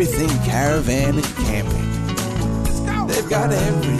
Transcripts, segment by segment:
everything caravan and camping. They've got everything.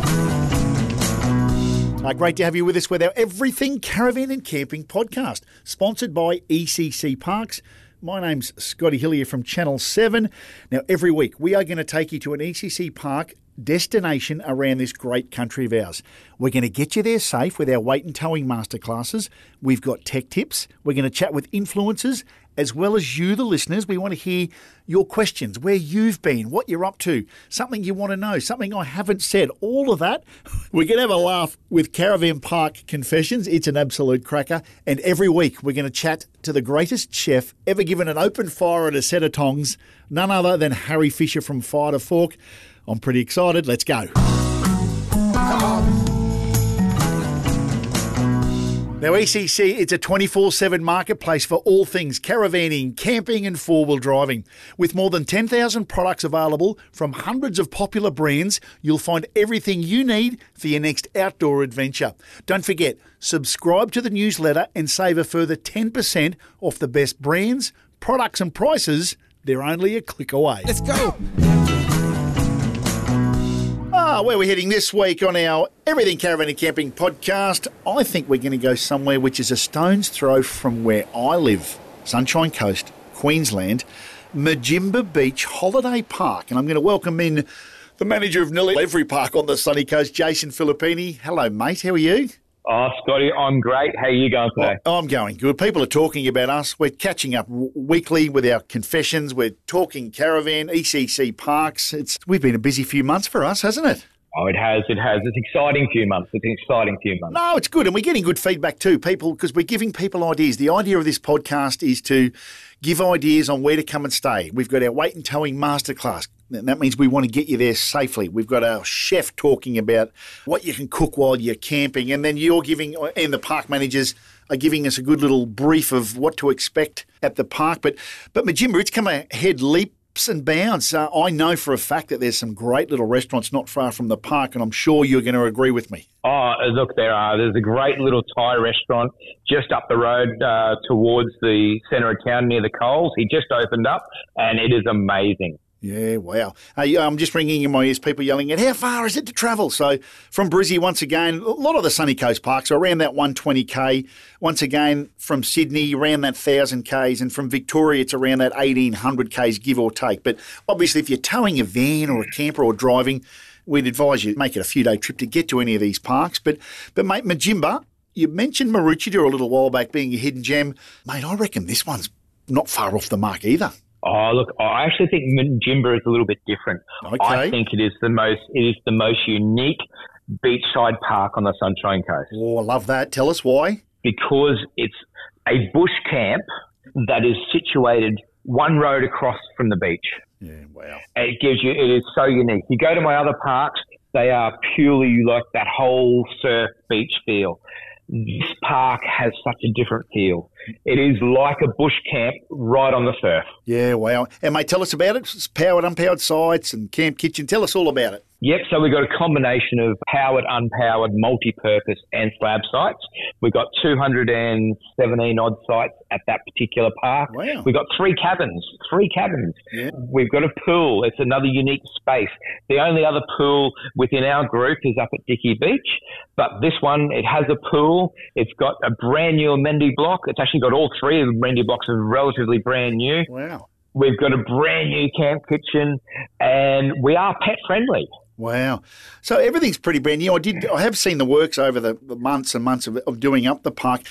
Uh, great to have you with us with our Everything Caravan and Camping podcast, sponsored by ECC Parks. My name's Scotty Hillier from Channel 7. Now, every week we are going to take you to an ECC park destination around this great country of ours. We're going to get you there safe with our weight and towing masterclasses. We've got tech tips. We're going to chat with influencers as well as you, the listeners. We want to hear your questions, where you've been, what you're up to, something you want to know, something I haven't said, all of that. We're going to have a laugh with Caravan Park Confessions. It's an absolute cracker. And every week we're going to chat to the greatest chef ever given an open fire and a set of tongs, none other than Harry Fisher from Fire to Fork. I'm pretty excited. Let's go. Now, mm. ECC, it's a 24 7 marketplace for all things caravanning, camping, and four wheel driving. With more than 10,000 products available from hundreds of popular brands, you'll find everything you need for your next outdoor adventure. Don't forget, subscribe to the newsletter and save a further 10% off the best brands, products, and prices. They're only a click away. Let's go. Ah, where we're heading this week on our Everything Caravan and Camping podcast, I think we're going to go somewhere which is a stone's throw from where I live, Sunshine Coast, Queensland, Mudjimba Beach Holiday Park. And I'm going to welcome in the manager of nearly every park on the sunny coast, Jason Filippini. Hello, mate. How are you? Oh, Scotty, I'm great. How are you going today? Oh, I'm going good. People are talking about us. We're catching up w- weekly with our confessions. We're talking caravan, ECC parks. It's we've been a busy few months for us, hasn't it? Oh, it has. It has. It's exciting few months. It's an exciting few months. No, it's good, and we're getting good feedback too, people, because we're giving people ideas. The idea of this podcast is to give ideas on where to come and stay. We've got our weight and towing masterclass. And that means we want to get you there safely. We've got our chef talking about what you can cook while you're camping, and then you're giving, uh, and the park managers are giving us a good little brief of what to expect at the park. But, but Mudjimba, it's come ahead leaps and bounds. Uh, I know for a fact that there's some great little restaurants not far from the park, and I'm sure you're going to agree with me. Oh, look, there are. There's a great little Thai restaurant just up the road uh, towards the centre of town near the Coles. He just opened up, and it is amazing. Yeah, wow. Hey, I'm just ringing in my ears, people yelling at how far is it to travel? So from Brizzy, once again, a lot of the sunny coast parks are around that 120k. Once again, from Sydney, around that 1,000 k's, and from Victoria, it's around that 1,800 k's, give or take. But obviously, if you're towing a van or a camper or driving, we'd advise you make it a few day trip to get to any of these parks. But, but mate, Mudjimba, you mentioned Maroochydore a little while back being a hidden gem. Mate, I reckon this one's not far off the mark either. Oh, look, I actually think Mudjimba is a little bit different. Okay. I think it is the most it is the most unique beachside park on the Sunshine Coast Oh, I love that. Tell us why. because it's a bush camp that is situated one road across from the beach. Yeah, wow. It gives you it is so unique. You go to my other parks, they are purely like that whole surf beach feel. This park has such a different feel. It is like a bush camp right on the surf. Yeah, wow. And mate, tell us about it. It's powered, unpowered sites and camp kitchen. Tell us all about it. Yep, so we've got a combination of powered, unpowered, multi-purpose and slab sites. We've got 217 odd sites at that particular park. Wow. We've got three cabins, three cabins. Yeah. We've got a pool. It's another unique space. The only other pool within our group is up at Dicky Beach, but this one, it has a pool. It's got a brand new amenity block. It's actually got all three of the amenity boxes relatively brand new. Wow. We've got a brand new camp kitchen and we are pet friendly. Wow. So everything's pretty brand new. I did. I have seen the works over the, the months and months of, of doing up the park,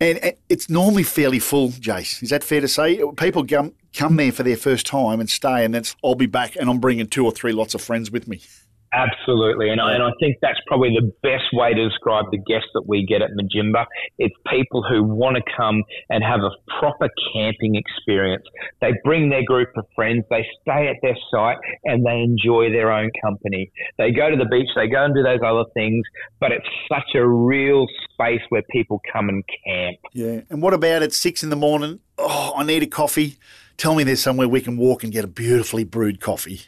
and, and it's normally fairly full. Jace, is that fair to say? People come come there for their first time and stay, and then it's, I'll be back, and I'm bringing two or three lots of friends with me. Absolutely, and I, and I think that's probably the best way to describe the guests that we get at Mudjimba. It's people who want to come and have a proper camping experience. They bring their group of friends, they stay at their site, and they enjoy their own company. They go to the beach, they go and do those other things, but it's such a real space where people come and camp. Yeah. And what about at six in the morning? Oh, I need a coffee. Tell me there's somewhere we can walk and get a beautifully brewed coffee.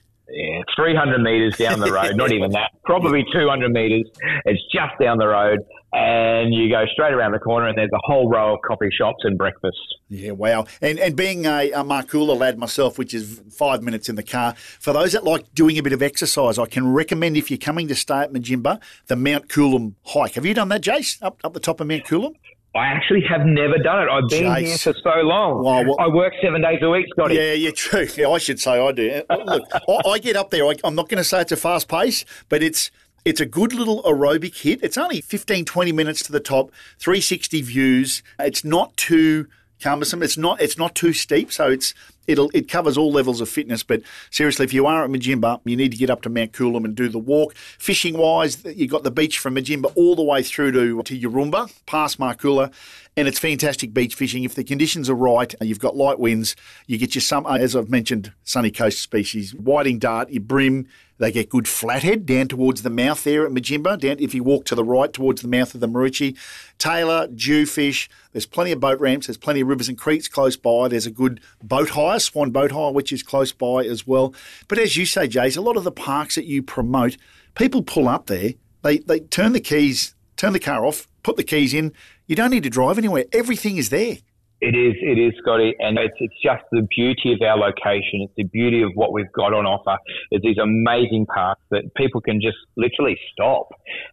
Yeah, 300 metres down the road, not even that, probably 200 metres. It's just down the road. and you go straight around the corner, and there's a whole row of coffee shops and breakfast. Yeah, wow. And and being a, a Marcoola lad myself, which is five minutes in the car, for those that like doing a bit of exercise, I can recommend if you're coming to stay at Mudjimba, the Mount Coolum hike. Have you done that, Jace, up, up the top of Mount Coolum? I actually have never done it. I've been Jace. here for so long. Well, well- I work seven days a week, Scotty. Yeah, yeah, true. Yeah, I should say I do. Look, I, I get up there. I, I'm not going to say it's a fast pace, but it's it's a good little aerobic hit. It's only 15, 20 minutes to the top, 360 views. It's not too cumbersome. It's not it's not too steep, so it's it'll it covers all levels of fitness. But seriously, if you are at Mudjimba, you need to get up to Mount Coolum and do the walk. Fishing wise, you've got the beach from Mudjimba all the way through to to Yaroomba, past Marcoola, and it's fantastic beach fishing. If the conditions are right, and you've got light winds, you get your some as I've mentioned, sunny coast species, whiting dart, your bream. They get good flathead down towards the mouth there at Mudjimba. Down if you walk to the right towards the mouth of the Maroochy, tailor, Jewfish. There's plenty of boat ramps. There's plenty of rivers and creeks close by. There's a good boat hire, Swan Boat Hire, which is close by as well. But as you say, Jace, a lot of the parks that you promote, people pull up there. They they turn the keys, turn the car off, put the keys in. You don't need to drive anywhere. Everything is there. It is, it is, Scotty, and it's, it's just the beauty of our location. It's the beauty of what we've got on offer. It's these amazing parks that people can just literally stop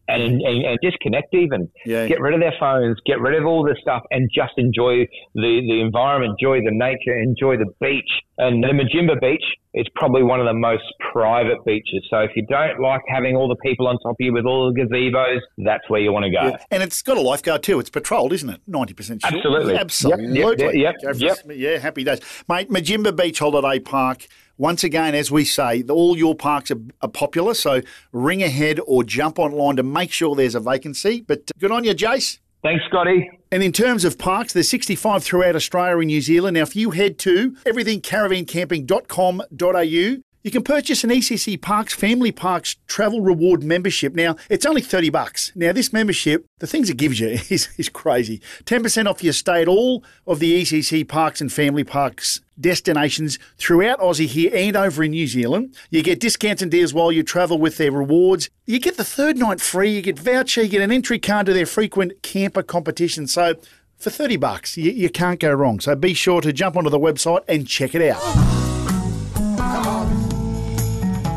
and, mm-hmm. and, and disconnect even. Yeah. Get rid of their phones, get rid of all this stuff and just enjoy the, the environment, enjoy the nature, enjoy the beach. And the Mudjimba Beach is probably one of the most private beaches. So if you don't like having all the people on top of you with all the gazebos, that's where you want to go. Yeah. And it's got a lifeguard too. It's patrolled, isn't it? Ninety percent. Absolutely. Absolutely. Yep, yep, yep, Go yep. a- Yeah, happy days, mate. Mudjimba Beach Holiday Park. Once again, as we say, all your parks are, are popular. So ring ahead or jump online to make sure there's a vacancy. But uh, good on you, Jace. Thanks, Scotty. And in terms of parks, there's 65 throughout Australia and New Zealand. Now, if you head to everythingcaravancamping.com.au, you can purchase an ECC Parks Family Parks Travel Reward membership. Now, it's only 30 bucks. Now, this membership, the things it gives you is, is crazy. 10% off your stay at all of the ECC Parks and Family Parks destinations throughout Aussie here and over in New Zealand. You get discounts and deals while you travel with their rewards. You get the third night free, you get voucher, you get an entry card to their frequent camper competition. So for 30 bucks, you, you can't go wrong. So be sure to jump onto the website and check it out.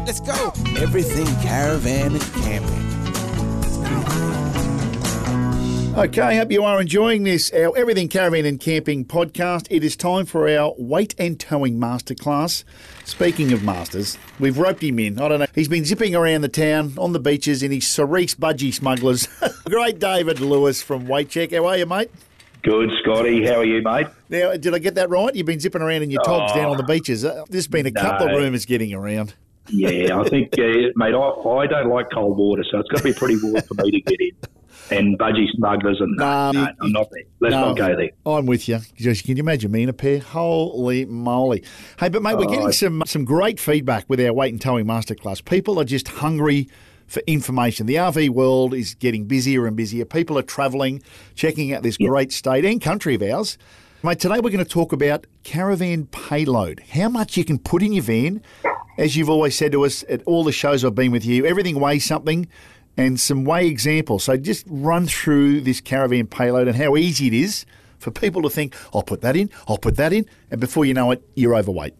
Come on. Let's go. Everything caravan and camping. Okay, hope you are enjoying this, our Everything Caravan and Camping podcast. It is time for our weight and towing masterclass. Speaking of masters, we've roped him in. I don't know. He's been zipping around the town on the beaches in his Cerise Budgie Smugglers. Great David Lewis from Weight Check. How are you, mate? Good, Scotty. How are you, mate? Now, did I get that right? You've been zipping around in your togs down on the beaches. Uh, There's been a couple of rumours getting around. Yeah, I think, uh, mate, I, I don't like cold water, so it's got to be pretty warm for me to get in. And budgie smugglers and Nah, no, I'm not there. Let's No, not go there. I'm with you. Just, can you imagine me in a pair? Holy moly! Hey, but mate, we're getting some some great feedback with our weight and towing masterclass. People are just hungry for information. The RV world is getting busier and busier. People are travelling, checking out this great state and country of ours. Mate, today we're going to talk about caravan payload. How much you can put in your van. As you've always said to us at all the shows I've been with you, everything weighs something and some weigh examples. So just run through this caravan payload and how easy it is for people to think, I'll put that in, I'll put that in, and before you know it, you're overweight.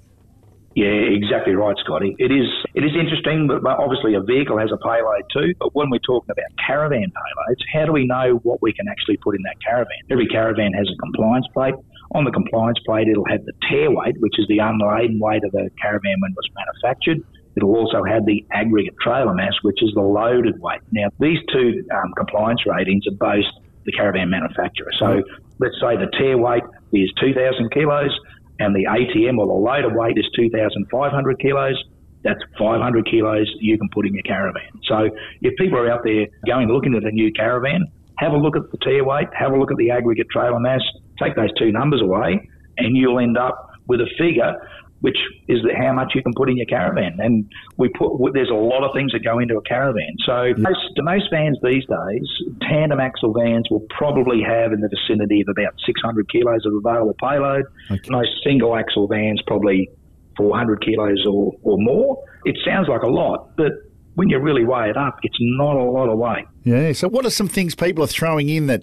Yeah, exactly right, Scotty. It is it is interesting, but obviously a vehicle has a payload too. But when we're talking about caravan payloads, how do we know what we can actually put in that caravan? Every caravan has a compliance plate. On the compliance plate, it'll have the tare weight, which is the unladen weight of the caravan when it was manufactured. It'll also have the aggregate trailer mass, which is the loaded weight. Now, these two um, compliance ratings are both the caravan manufacturer. So let's say the tare weight is 2,000 kilos and the ATM or the loader weight is 2,500 kilos. That's 500 kilos you can put in your caravan. So if people are out there going looking at a new caravan, have a look at the tare weight, have a look at the aggregate trailer mass, take those two numbers away, and you'll end up with a figure which is how much you can put in your caravan. And we put there's a lot of things that go into a caravan. So mm. most, to most vans these days, tandem axle vans will probably have in the vicinity of about 600 kilos of available payload. Okay. Most single axle vans probably 400 kilos or, or more. It sounds like a lot, but when you really weigh it up, it's not a lot of weight. Yeah. So, what are some things people are throwing in that,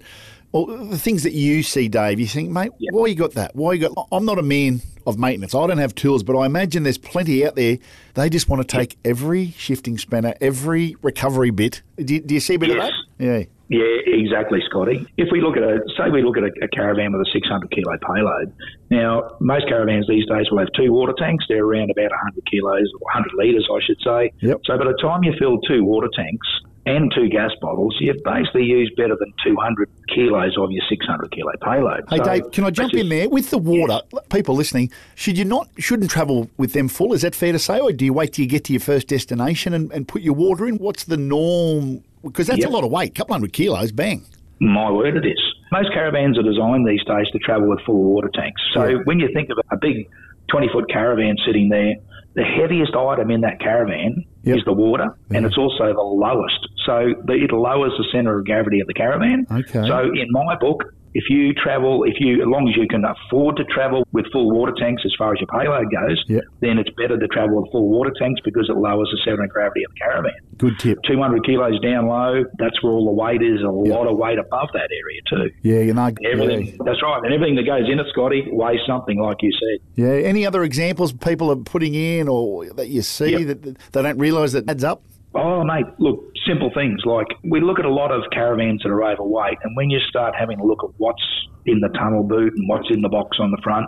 or the things that you see, Dave? You think, mate, Yeah. why you got that? Why you got? I'm not a man of maintenance. I don't have tools, but I imagine there's plenty out there. They just want to take every shifting spanner, every recovery bit. Do you, do you see a bit Yes. of that? Yeah. Yeah, exactly, Scotty. If we look at a, say we look at a, a caravan with a 600 kilo payload. Now, most caravans these days will have two water tanks. They're around about 100 kilos, or 100 litres, I should say. Yep. So by the time you fill two water tanks and two gas bottles, you've basically used better than 200 kilos of your 600 kilo payload. Hey So Dave, can I jump in there with the water? People listening, should you not shouldn't travel with them full? Is that fair to say, or do you wait till you get to your first destination and, and put your water in? What's the norm? Because that's Yep. a lot of weight, couple hundred kilos, bang. My word, it is. Most caravans are designed these days to travel with full water tanks. So Yeah. when you think of a big 20 foot caravan sitting there, the heaviest item in that caravan Yep. is the water, and it's also the lowest. So the, it lowers the centre of gravity of the caravan. Okay. So in my book, if you travel, if you, as long as you can afford to travel with full water tanks as far as your payload goes, Yep. then it's better to travel with full water tanks because it lowers the centre of gravity of the caravan. Good tip. 200 kilos down low, that's where all the weight is, a lot of weight above that area too. Yeah, you know. Everything, Yeah. that's right, and everything that goes in it, Scotty, weighs something, like you said. yeah. Any other examples people are putting in, or that you see Yep. that that they don't realise that adds up? Oh, mate, look, simple things like we look at a lot of caravans that are overweight, and when you start having a look at what's in the tunnel boot and what's in the box on the front,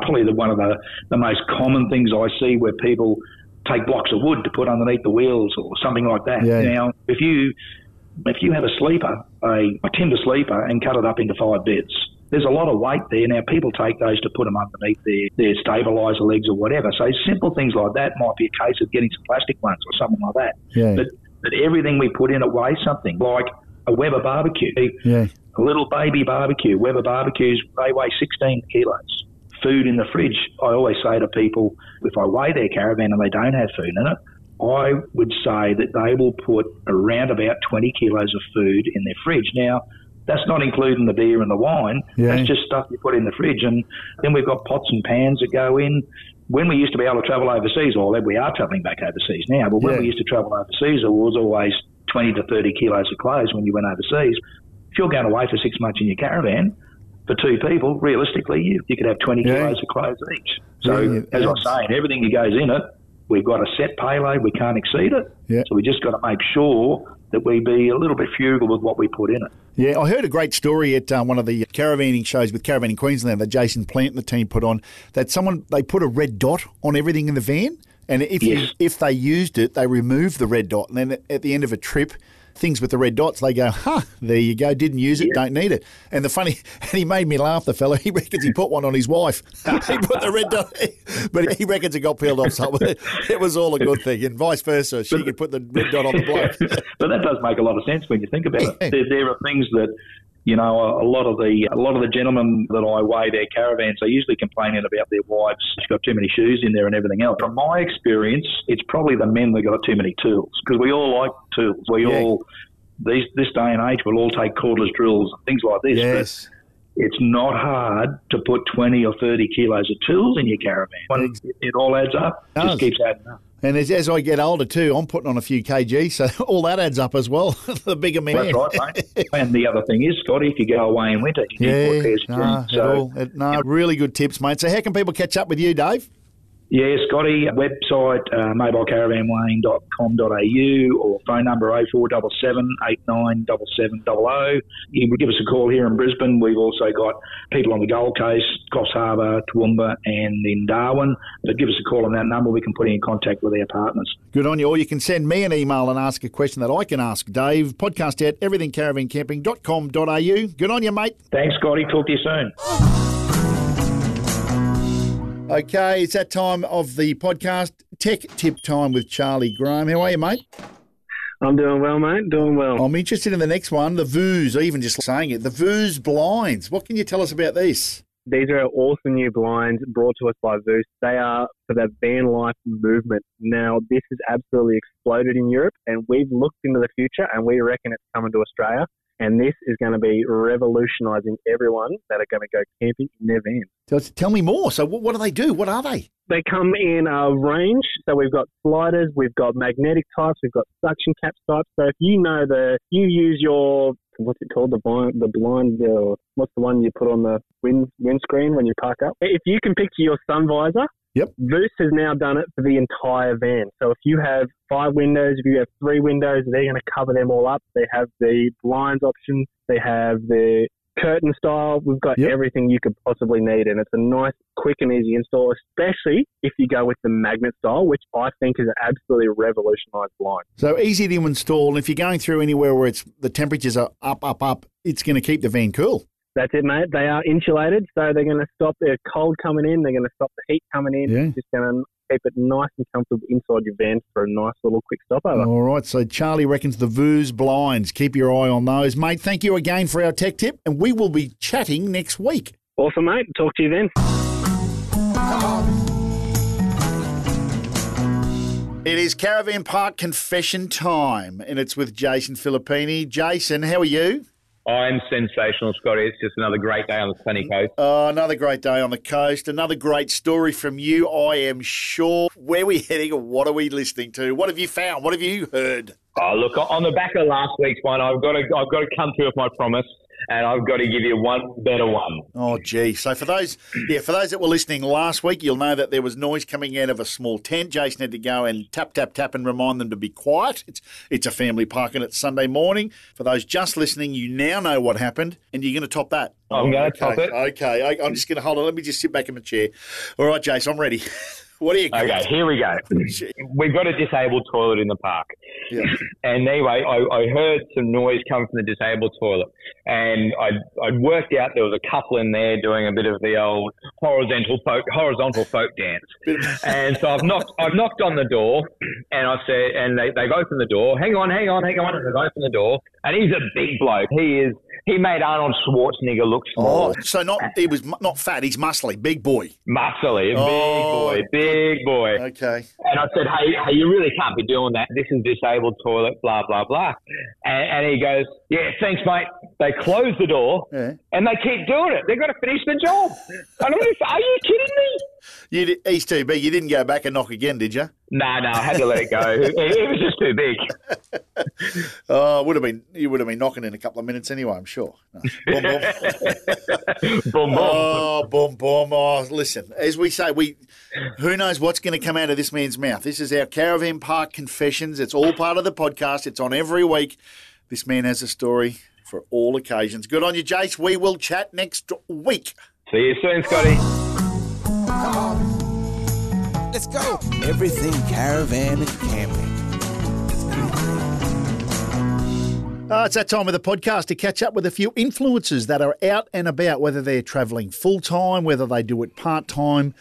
probably the, one of the, the most common things I see where people take blocks of wood to put underneath the wheels or something like that. Yeah. Now, if you if you have a sleeper, a, a timber sleeper, and cut it up into five bits, there's a lot of weight there. Now, people take those to put them underneath their, their stabiliser legs or whatever. So, simple things like that might be a case of getting some plastic ones or something like that. Yeah. But, but everything we put in it weighs something, like a Weber barbecue. Yeah. A little baby barbecue. Weber barbecues, they weigh 16 kilos. Food in the fridge. I always say to people, if I weigh their caravan and they don't have food in it, I would say that they will put around about 20 kilos of food in their fridge. Now, that's not including the beer and the wine. Yeah. That's just stuff you put in the fridge. And then we've got pots and pans that go in. When we used to be able to travel overseas, or we are travelling back overseas now, but when Yeah. we used to travel overseas, it was always 20 to 30 kilos of clothes when you went overseas. If you're going away for six months in your caravan, for two people, realistically, you, you could have 20 Yeah. kilos of clothes each. So, Yeah, as I was saying, everything that goes in it, we've got a set payload, we can't exceed it. Yeah. So we just got to make sure that we be a little bit frugal with what we put in it. Yeah, I heard a great story at uh, one of the caravanning shows with Caravanning Queensland that Jason Plant and the team put on. That someone they put a red dot on everything in the van, and if you, if they used it, they removed the red dot, and then at the end of a trip. Things with the red dots, they go, huh, there you go, didn't use it, don't need it. And the funny, and he made me laugh, the fellow, he reckons he put one on his wife. he put the red dot, but he reckons it got peeled off somewhere. It was all a good thing, and vice versa. She could put the red dot on the bloke. but that does make a lot of sense when you think about it. There, there are things that you know a, a lot of the a lot of the gentlemen that I weigh their caravans are usually complaining about their wives. She's got too many shoes in there and everything else. From my experience, it's probably the men that got too many tools because we all like tools. We Yeah. all these this day and age we'll all take cordless drills and things like this. yes. But it's not hard to put 20 or 30 kilos of tools in your caravan. When it, it all adds up, it just keeps adding up. And as, as I get older too, I'm putting on a few kg, so all that adds up as well. the bigger man. That's right, mate. and the other thing is, Scotty, if you go away in winter, you need Yeah, more pairs of nah, jeans. So, all, it, nah, really good tips, mate. So how can people catch up with you, Dave? Yeah, Scotty, website uh, mobilecaravanweighing.com.au or phone number 0477 897700. You can give us a call here in Brisbane. We've also got people on the Gold Coast, Coffs Harbour, Toowoomba, and in Darwin. But give us a call on that number. We can put you in contact with our partners. Good on you. Or you can send me an email and ask a question that I can ask Dave. Podcast at everythingcaravancamping.com.au. Good on you, mate. Thanks, Scotty. Talk to you soon. Okay, it's that time of the podcast, Tech Tip Time with Charlie Graham. How are you, mate? I'm doing well, mate. Doing well. I'm interested in the next one, the Voos, even just saying it, the Voos blinds. What can you tell us about this? These are awesome new blinds brought to us by Voos. They are for the van life movement. Now, this has absolutely exploded in Europe, and we've looked into the future, and we reckon it's coming to Australia. and this is going to be revolutionising everyone that are going to go camping in their vans. Tell, tell me more. So, what, what do they do? What are they? They come in a range. So we've got sliders, we've got magnetic types, we've got suction cap types. So if you know the, you use your what's it called the blind the blind uh, what's the one you put on the wind windscreen when you park up? If you can picture your sun visor. Yep. Voos has now done it for the entire van. So if you have five windows, if you have three windows, they're going to cover them all up. They have the blinds option. They have the curtain style. We've got Yep. everything you could possibly need, and it's a nice, quick, and easy install, especially if you go with the magnet style, which I think is an absolutely revolutionised blind. So easy to install. And if you're going through anywhere where it's the temperatures are up, up, up, it's going to keep the van cool. That's it, mate. They are insulated, so they're going to stop the cold coming in. They're going to stop the heat coming in. Yeah. It's just going to keep it nice and comfortable inside your van for a nice little quick stopover. All right. So Charlie reckons the Voos blinds. Keep your eye on those, mate. Thank you again for our tech tip, and we will be chatting next week. Awesome, mate. Talk to you then. It is Caravan Park confession time, and it's with Jason Filippini. Jason, how are you? I'm sensational, Scotty. It's just another great day on the sunny mm-hmm. coast. Oh, another great day on the coast. Another great story from you, I am sure. Where are we heading and what are we listening to? What have you found? What have you heard? Oh, look, on the back of last week's one, I've got to, I've got to come through with my promise, and I've got to give you one better one. Oh, gee. So for those, yeah, for those that were listening last week, you'll know that there was noise coming out of a small tent. Jason had to go and tap, tap, tap, and remind them to be quiet. It's it's a family park and it's Sunday morning. For those just listening, you now know what happened, and you're going to top that. I'm going okay. to top it. Okay, I, I'm just going to hold on. Let me just sit back in my chair. All right, Jason, I'm ready. what are you? got? Okay, here we go. We've got a disabled toilet in the park. Yeah. And anyway, I, I heard some noise come from the disabled toilet, and I'd, I'd worked out there was a couple in there doing a bit of the old horizontal folk horizontal folk dance. And so I've knocked I've knocked on the door, and I said, and they, they've opened the door. Hang on, hang on, hang on. And they've opened the door, and he's a big bloke. He is. He made Arnold Schwarzenegger look oh, small, Oh, so not he was not fat. He's muscly, big boy. muscly, Oh, big boy, big boy. Okay. And I said, hey, hey, you really can't be doing that. This is disabled toilet, blah, blah, blah. And, and he goes, yeah, thanks, mate. They close the door Yeah. and they keep doing it. They've got to finish the job. And I'm just, are you kidding me? You he's too big. You didn't go back and knock again, did you? No, no, I had to let it go. It, it was just too big. Oh, would have been. You would have been knocking in a couple of minutes anyway. I'm sure. No. Boom, boom. boom, boom. Oh, boom, boom. Oh, listen. As we say, we who knows what's going to come out of this man's mouth. This is our caravan park confessions. It's all part of the podcast. It's on every week. This man has a story for all occasions. Good on you, Jace. We will chat next week. See you soon, Scotty. Let's go. Everything caravan and camping. Uh, it's that time of the podcast to catch up with a few influencers that are out and about, whether they're travelling full time, whether they do it part time.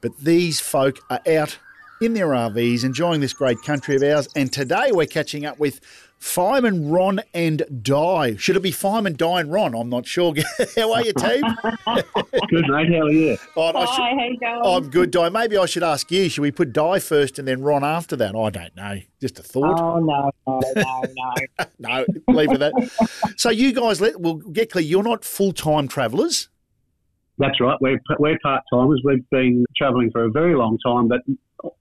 But these folk are out in their RVs enjoying this great country of ours. And today we're catching up with Fireman Ron and Di. Should it be Fireman Di and Ron? I'm not sure. How are you, team? Good, mate. How are you? Oh, I Hi, should- how you going? I'm good, Di. Maybe I should ask you. Should we put Di first and then Ron after that? I don't know. Just a thought. oh no, no, no, no. No, leave it at that. So you guys, let we'll get clear. You're not full time travellers. That's right. We're, we're part timers. We've been travelling for a very long time, but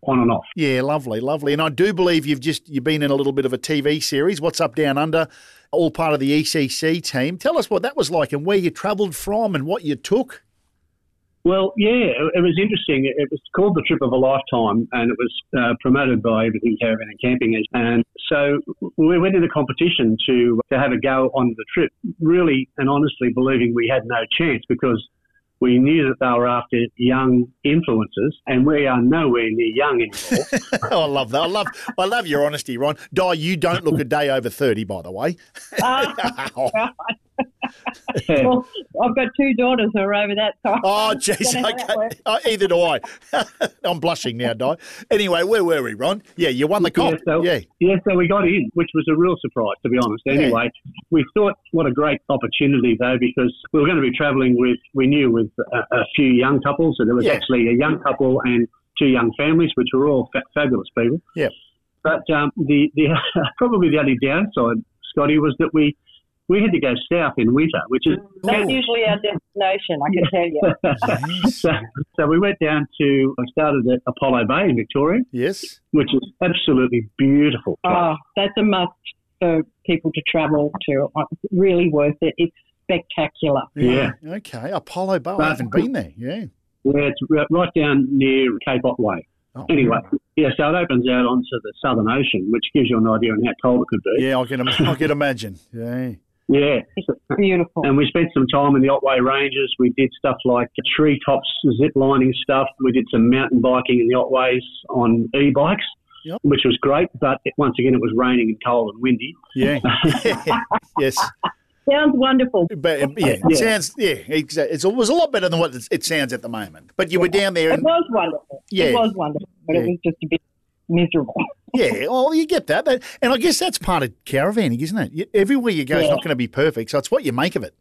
on and off. Yeah, lovely, lovely. And I do believe you've just you've been in a little bit of a TV series. What's up, down under? All part of the ECC team. Tell us what that was like and where you travelled from and what you took. Well, yeah, it, was interesting. It, was called the Trip of a Lifetime, and it was uh, promoted by Everything Caravan and Camping. And so we went in a competition to to have a go on the trip, really and honestly believing we had no chance because we knew that they were after young influencers, and we are nowhere near young anymore. oh, I love that. I love I love your honesty, Ron. Di, you don't look a day over thirty, by the way. Oh, well, I've got two daughters who are over that time. Oh, jeez. Don't know how that Okay. Oh, either do I. I'm blushing now, Di. Anyway, where were we, Ron? Yeah, you won the comp. Yeah, so, Yeah. yeah, so we got in, which was a real surprise, to be honest. Anyway, we thought what a great opportunity, though, because we were going to be travelling with, we knew, with a, a few young couples. So there was Yeah. actually a young couple and two young families, which were all fa- fabulous people. Yeah. But um, the, the probably the only downside, Scotty, was that we we had to go south in winter, which is mm, That's usually our destination, I can tell you. So, so we went down to I started at Apollo Bay in Victoria, yes. which is absolutely beautiful. Oh, that's a must for people to travel to. It's really worth it. It's spectacular. Yeah. Okay. Apollo Bay. I haven't been there. Yeah. Yeah, it's right down near Cape Otway. Oh, Anyway, yeah, so it opens out onto the Southern Ocean, which gives you an idea on how cold it could be. Yeah, I can. im- I can imagine. Yeah. Yeah. It's beautiful. And we spent some time in the Otway Ranges. We did stuff like the treetops, zip lining stuff. We did some mountain biking in the Otways on e-bikes, Yep. which was great. But it, once again, it was raining and cold and windy. Yeah. yes. Sounds wonderful. But um, yeah, it Yeah. sounds. Yeah. It's, it's, it was a lot better than what it sounds at the moment. But you were down there, It was wonderful. Yeah. It was wonderful, but Yeah. it was just a bit miserable. Yeah. Oh, you get that. That- And I guess that's part of caravanning, isn't it? You- Everywhere you go, it's Yeah. not going to be perfect. So it's what you make of it.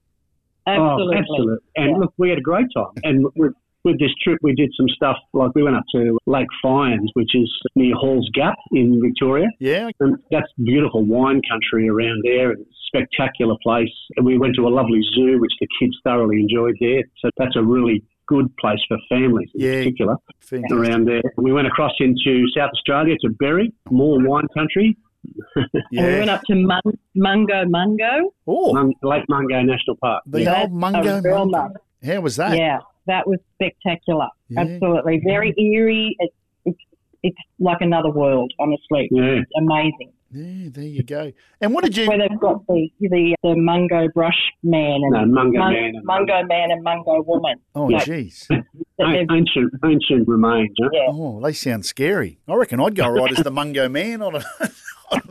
Absolutely. Oh, absolutely. And Yeah. look, we had a great time. And with, with this trip, we did some stuff like we went up to Lake Fyans, which is near Hall's Gap in Victoria. Yeah. And that's beautiful wine country around there. and Spectacular place. And we went to a lovely zoo, which the kids thoroughly enjoyed there. So that's a really good place for families in Yeah. particular Fantastic. around there. We went across into South Australia to Berri, more wine country, And we went up to Mun- Mungo Mungo. Oh, Mun- Lake Mungo National Park. the That's old Mungo. Mungo. How was that? Yeah, that was spectacular. Yeah. Absolutely. Very eerie. It's, it's, it's like another world, honestly. Yeah. It's amazing. Yeah, there you go. And what did you? Where they've got the, the, the Mungo brush man and No, Mungo Mun- Man and Mungo man and Mungo woman. Oh, Yeah. jeez. That An- they've- ancient, ancient remains. Huh? yeah. Oh, they sound scary. I reckon I'd go right as the Mungo Man on a.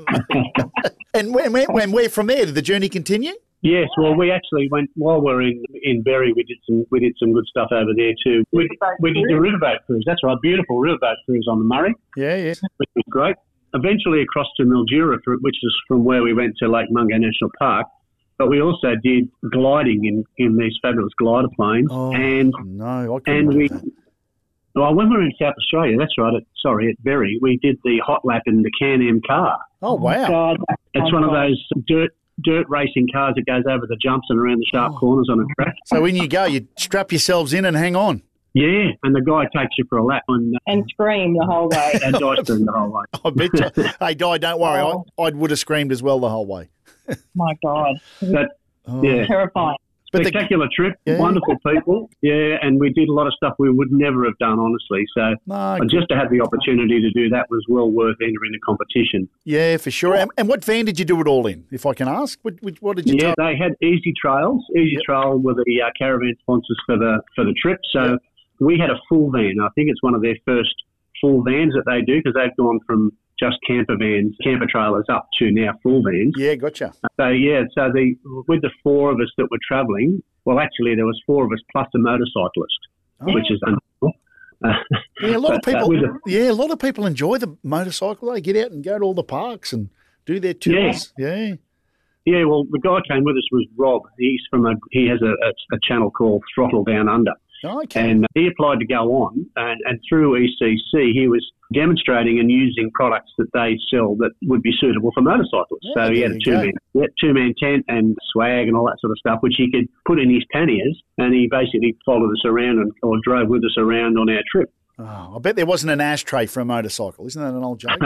and when, when, when we're from there, did the journey continue? Yes, well, we actually went while we are in in Berri. We did some we did some good stuff over there too. We, we did the riverboat cruise. That's right, beautiful riverboat cruise on the Murray, Yeah, yeah. which was great. Eventually across to Mildura, which is from where we went to Lake Mungo National Park. But we also did gliding in, in these fabulous glider planes, Oh, and no, I couldn't and we. that. Well, when we were in South Australia, that's right. At, sorry, at Berri, we did the hot lap in the Can-Am car. Oh, wow. God, It's Oh, one of those dirt dirt racing cars that goes over the jumps and around the sharp Oh. corners on a track. So when you go, you strap yourselves in and hang on. Yeah, and the guy takes you for a lap on and scream the whole way. and dice them the whole way. I bet you. hey, Di, don't worry. Oh. I, I would have screamed as well the whole way. My God. But Oh. yeah, Terrifying. But the, spectacular trip, Yeah. wonderful people. Yeah, and we did a lot of stuff we would never have done, honestly. So no, uh, just to have the opportunity to do that was well worth entering the competition. yeah, for sure. And, and what van did you do it all in, if I can ask? What, what, what did you Yeah, tell? they had Easy Trails. Ezy Yep. Trail were the uh, caravan sponsors for the for the trip. So Yep. We had a full van. I think it's one of their first full vans that they do because they've gone from just camper vans, camper trailers up to now full vans. Yeah, gotcha. So yeah, so the with the four of us that were travelling, well, actually there was four of us plus a motorcyclist, Oh. which is unusual. Uh, Yeah, a lot of but, uh, people. the- yeah, a lot of people enjoy the motorcycle. They get out and go to all the parks and do their tours. Yeah. yeah, well, the guy came with us was Rob. He's from a he has a, a, a channel called Throttle Down Under. Oh, okay. And he applied to go on, and, and through ECC, he was demonstrating and using products that they sell that would be suitable for motorcycles. Yeah, so he had a two man, yeah, two man tent and swag and all that sort of stuff, which he could put in his panniers, and he basically followed us around and or drove with us around on our trip. oh, I bet there wasn't an ashtray for a motorcycle. Isn't that an old joke?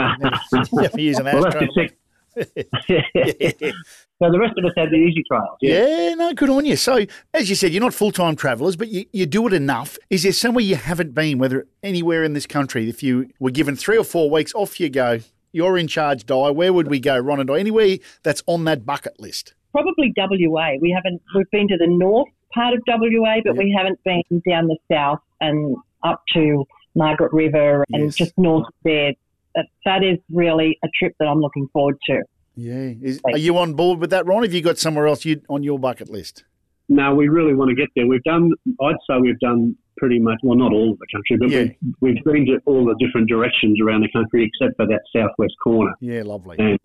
You you never use an Well, ashtray. so the rest of us had the Ezytrails. Yeah. Yeah, no, good on you. So, as you said, you're not full time travellers, but you, you do it enough. Is there somewhere you haven't been, whether anywhere in this country, if you were given three or four weeks, off you go, you're in charge, Di, where would we go, Ron and Di? Anywhere that's on that bucket list? Probably WA. We haven't. We've been to the north part of WA, but Yeah. we haven't been down the south and up to Margaret River and Yes. just north of there. That, that is really a trip that I'm looking forward to. Yeah. Is, are you on board with that, Ron? Have you got somewhere else you on your bucket list? No, we really want to get there. We've done, I'd say we've done pretty much, well, not all of the country, but Yeah. we've, we've been to all the different directions around the country except for that southwest corner. Yeah, lovely. And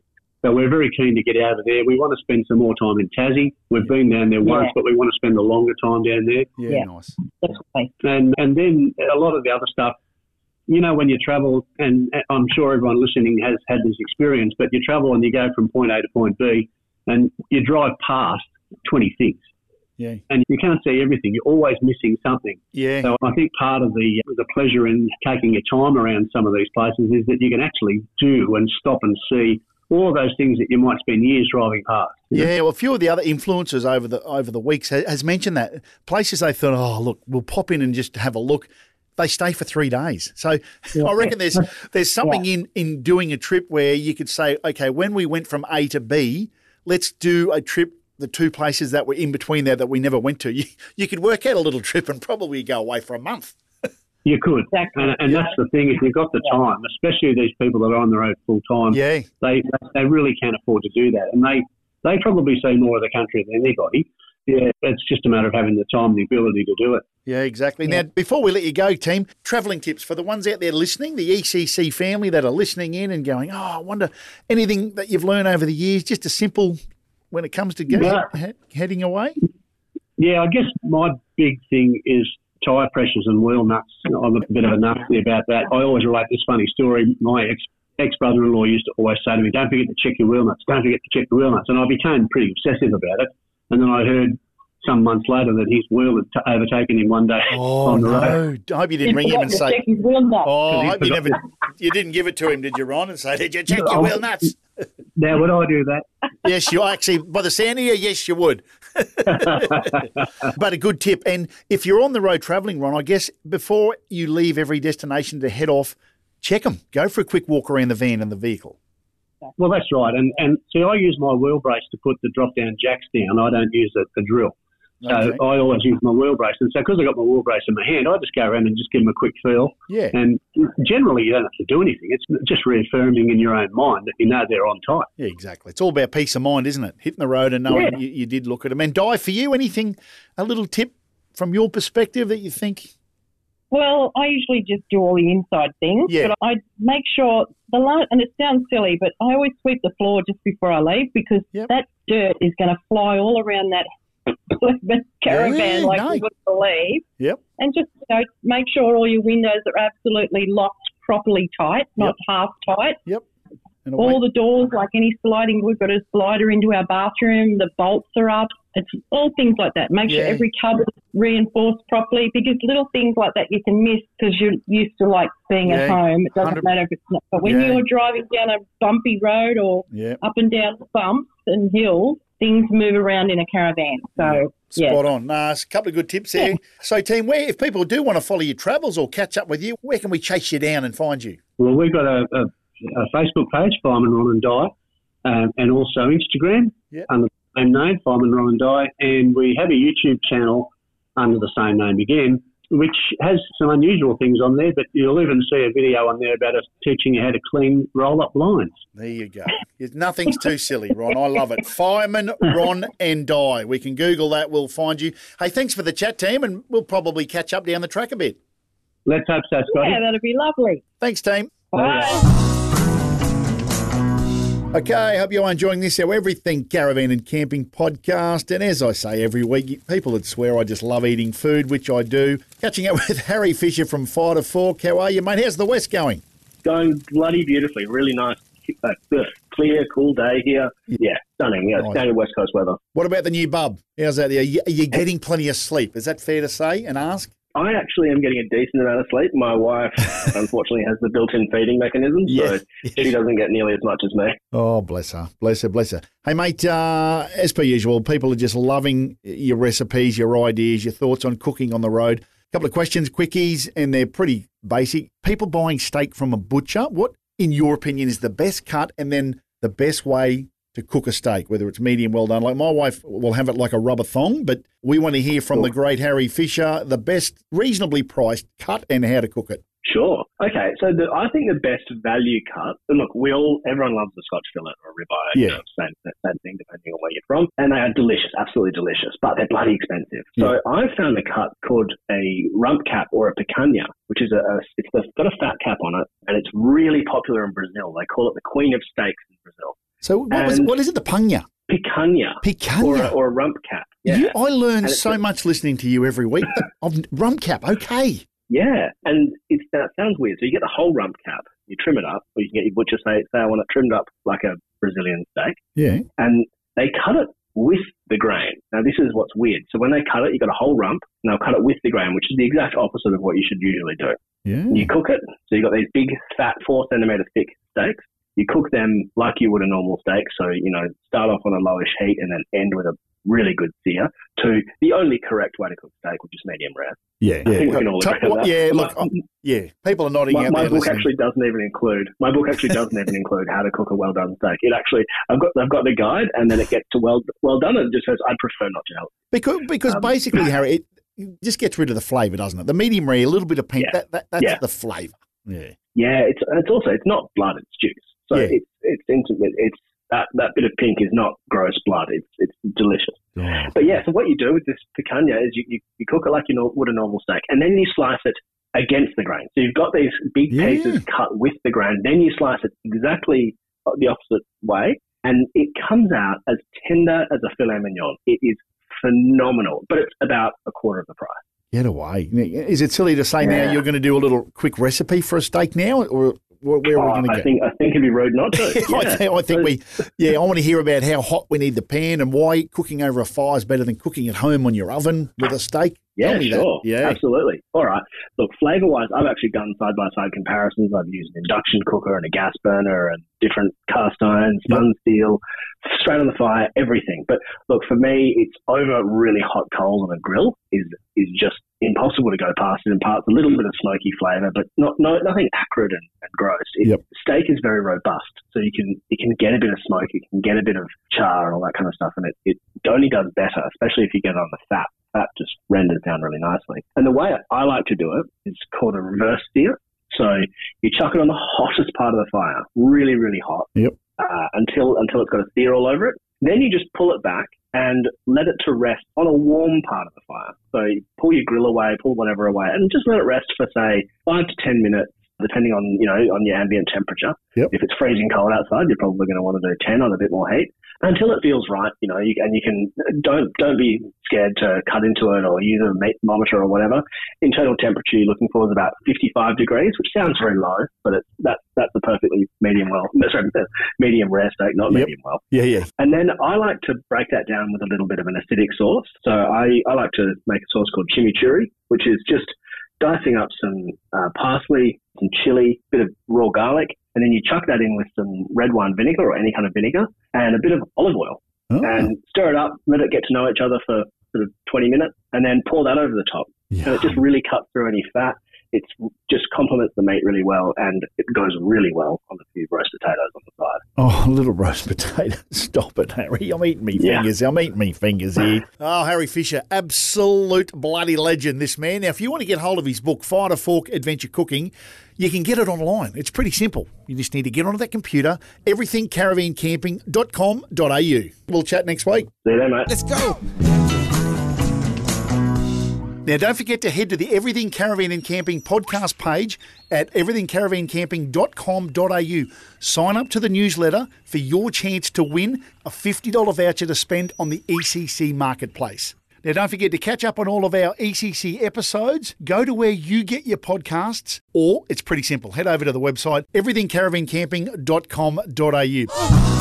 so we're very keen to get out of there. We want to spend some more time in Tassie. We've been down there once, Yeah. but we want to spend a longer time down there. Yeah, Yeah. nice. Definitely. And and then a lot of the other stuff, you know, when you travel, and I'm sure everyone listening has had this experience, but you travel and you go from point A to point B, and you drive past 20 things. Yeah. And you can't see everything. You're always missing something. Yeah. So I think part of the the pleasure in taking your time around some of these places is that you can actually do and stop and see all of those things that you might spend years driving past. Yeah, well, a few of the other influencers over the over the weeks ha- has mentioned that places they thought, oh look, we'll pop in and just have a look. They stay for three days, so I reckon there's there's something in in doing a trip where you could say, okay, when we went from A to B, let's do a trip. The two places that were in between there that we never went to, you, you could work out a little trip and probably go away for a month. You could, Exactly. and, and that's the thing. If you've got the time, especially these people that are on the road full time, Yeah, they they really can't afford to do that, and they they probably see more of the country than anybody. Yeah, it's just a matter of having the time and the ability to do it. Yeah, exactly. Now, before we let you go, team, travelling tips for the ones out there listening, the ECC family that are listening in and going, oh, I wonder anything that you've learned over the years, just a simple when it comes to go, Yeah. he- heading away. Yeah, I guess my big thing is tyre pressures and wheel nuts. I'm a bit of a nutsy about that. I always relate this funny story. My ex ex brother in law used to always say to me, "Don't forget to check your wheel nuts. Don't forget to check your wheel nuts." And I became pretty obsessive about it. And then I heard some months later that his wheel had t- overtaken him one day Oh, on the road. no. I hope you didn't ring him and say, his wheel nut. oh, I hope you never, you didn't give it to him, did you, Ron? And say, did you check your No. wheel nuts? Now, would I do that? yes, you actually, by the sound of you, yes, you would. but a good tip. And if you're on the road travelling, Ron, I guess before you leave every destination to head off, check them. Go for a quick walk around the van and the vehicle. Well, that's right. And and see, I use my wheel brace to put the drop down jacks down. I don't use a, a drill. So Okay. I always use my wheel brace. And so because I got my wheel brace in my hand, I just go around and just give them a quick feel. Yeah. And generally, you don't have to do anything. It's just reaffirming in your own mind that you know they're on tight. Yeah, exactly. It's all about peace of mind, isn't it? Hitting the road and knowing Yeah. you, you did look at them. And Di, for you, anything, a little tip from your perspective that you think? Well, I usually just do all the inside things, Yeah. but I make sure the la and it sounds silly, but I always sweep the floor just before I leave because Yep. that dirt is going to fly all around that caravan Yeah, like no. you wouldn't believe. Yep. And just you know, make sure all your windows are absolutely locked properly tight, not half tight. Yep. All the doors, like any sliding, we've got a slider into our bathroom. The bolts are up. It's all things like that. Make sure every cupboard is reinforced properly because little things like that you can miss because you're used to like being at home. It doesn't 100 matter if it's not. But when Yeah. you're driving down a bumpy road or yeah. up and down bumps and hills, things move around in a caravan. So yeah, Spot on. Nah, it's a couple of good tips there. So, team, where if people do want to follow your travels or catch up with you, where can we chase you down and find you? Well, we've got a, a, a Facebook page, Fireman Ron and Di, um, and also Instagram Yeah. under the same name, Fireman Ron and Di, and we have a YouTube channel under the same name again, which has some unusual things on there, but you'll even see a video on there about us teaching you how to clean roll-up blinds. There you go. It's- Nothing's too silly, Ron. I love it. Fireman, Ron, and Di. We can Google that. We'll find you. Hey, thanks for the chat, team, and we'll probably catch up down the track a bit. Let's hope so, Scotty. yeah, that'd be lovely. Thanks, team. Bye. Okay, hope you're enjoying this, our Everything Caravan and Camping podcast. And as I say every week, people that swear I just love eating food, which I do. Catching up with Harry Fisher from Fire to Fork. How are you, mate? How's the West going? going bloody beautifully. Really nice, uh, clear, cool day here. Yeah, stunning. Yeah, Nice. standard West Coast weather. What about the new bub? How's that? Are you, are you getting plenty of sleep? Is that fair to say and ask? I actually am getting a decent amount of sleep. My wife, unfortunately, has the built-in feeding mechanism, so she doesn't get nearly as much as me. Oh, bless her. Bless her, bless her. Hey, mate, uh, as per usual, people are just loving your recipes, your ideas, your thoughts on cooking on the road. A couple of questions, quickies, and they're pretty basic. People buying steak from a butcher, what, in your opinion, is the best cut and then the best way to cook a steak, whether it's medium well done? Like my wife will have it like a rubber thong, but we want to hear from the great Harry Fisher the best, reasonably priced cut and how to cook it. Sure. Okay, so the, I think the best value cut. and Look, we all everyone loves the Scotch fillet or ribeye. Yeah. You know, same same thing depending on where you're from, and they are delicious, absolutely delicious, but they're bloody expensive. So I found a cut called a rump cap or a picanha, which is a, a it's got a fat cap on it, and it's really popular in Brazil. They call it the queen of steaks in Brazil. So what, was, what is it? The panya? Picanha. Picanha. Or a, or rump cap. Yeah. You, I learn so much listening to you every week. Of rum cap, okay. Yeah, and it's, that sounds weird. So you get the whole rump cap, you trim it up, or you can get your butcher say, say I want it trimmed up like a Brazilian steak, Yeah. and they cut it with the grain. Now, this is what's weird. So when they cut it, you've got a whole rump, and they'll cut it with the grain, which is the exact opposite of what you should usually do. Yeah. You cook it, so you've got these big, fat, four centimeter thick steaks. You cook them like you would a normal steak. So you know, start off on a lowish heat and then end with a really good sear. To the only correct way to cook steak, which is medium rare. Yeah. I think we can all agree on that. yeah, My- look, oh, yeah. People are nodding my, out my book listening. actually doesn't even include my book actually doesn't even include how to cook a well done steak. It actually I've got I've got the guide and then it gets to well well done and it just says I'd prefer not to help. Because because Um, basically, Harry, it just gets rid of the flavour, doesn't it? The medium rare, a little bit of pink, Yeah. that, that that's Yeah. the flavour. Yeah. Yeah, it's it's also it's not blood, it's juice. So Yeah. it's it's intimate. It's that that bit of pink is not gross blood. It's it's delicious. Oh, but yeah, so what you do with this picanha is you, you, you cook it like you would a normal steak, and then you slice it against the grain. So you've got these big Yeah. pieces cut with the grain, then you slice it exactly the opposite way, and it comes out as tender as a filet mignon. It is phenomenal, but it's about a quarter of the price. Get away. Is it silly to say now you're going to do a little quick recipe for a steak now, or where, where are Oh, we going to I go? think I think it'd be rude not to. I, Yeah. think, I think we, yeah, I want to hear about how hot we need the pan and why cooking over a fire is better than cooking at home on your oven with a steak. Yeah, me that. sure. Yeah. absolutely. All right. Look, flavor wise, I've actually done side by side comparisons. I've used an induction cooker and a gas burner and different cast iron, spun steel, straight on the fire, everything. But look, for me, it's over really hot coals on a grill is is just impossible to go past. It in imparts a little bit of smoky flavor, but not no nothing acrid and, and gross. It, Yep. Steak is very robust, so you can you can get a bit of smoke, you can get a bit of char and all that kind of stuff, and it, it only does better, especially if you get it on the fat that just renders down really nicely. And the way I like to do it is called a reverse sear. So you chuck it on the hottest part of the fire, really, really hot, Yep. uh, until until it's got a sear all over it. Then you just pull it back and let it to rest on a warm part of the fire. So you pull your grill away, pull whatever away, and just let it rest for say five to ten minutes, depending on you know on your ambient temperature. Yep. If it's freezing cold outside, you're probably going to want to do ten on a bit more heat until it feels right. You know, you, and you can don't don't be scared to cut into it or use a meat thermometer or whatever. Internal temperature you're looking for is about 55 degrees, which sounds very low, but it's that that's a perfectly medium well, sorry, medium rare steak, not Yep. medium well. Yeah, yeah. And then I like to break that down with a little bit of an acidic sauce. So I, I like to make a sauce called chimichurri, which is just dicing up some uh, parsley, some chili, a bit of raw garlic, and then you chuck that in with some red wine vinegar or any kind of vinegar and a bit of olive oil Oh, and stir it up, let it get to know each other for sort of 20 minutes, and then pour that over the top. yeah. And it just really cuts through any fat. It just complements the meat really well, and it goes really well on a few roast potatoes on the side. Oh, little roast potato. Stop it, Harry. I'm eating me Yeah. fingers. I'm eating me fingers here. Oh, Harry Fisher, absolute bloody legend, this man. Now, if you want to get hold of his book, Fire to Fork Adventure Cooking, you can get it online. It's pretty simple. You just need to get onto that computer, everythingcaravancamping.com.au. We'll chat next week. See you there, mate. Let's go. Now, don't forget to head to the Everything Caravan and Camping podcast page at everythingcaravancamping.com.au. Sign up to the newsletter for your chance to win a $50 voucher to spend on the ECC marketplace. Now, don't forget to catch up on all of our ECC episodes. Go to where you get your podcasts, or it's pretty simple. Head over to the website everythingcaravancamping.com.au.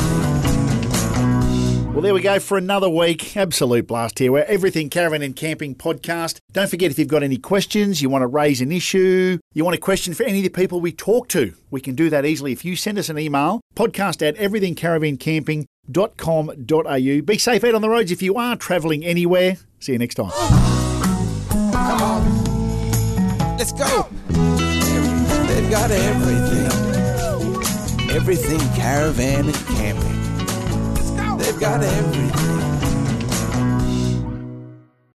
Well, there we go for another week. Absolute blast here. We're Everything Caravan and Camping podcast. Don't forget if you've got any questions, you want to raise an issue, you want a question for any of the people we talk to, we can do that easily. If you send us an email, podcast at everythingcaravancamping.com.au. Be safe out on the roads if you are travelling anywhere. See you next time. Come on. Let's go. They've got everything. Everything caravan and camping. They've got everything.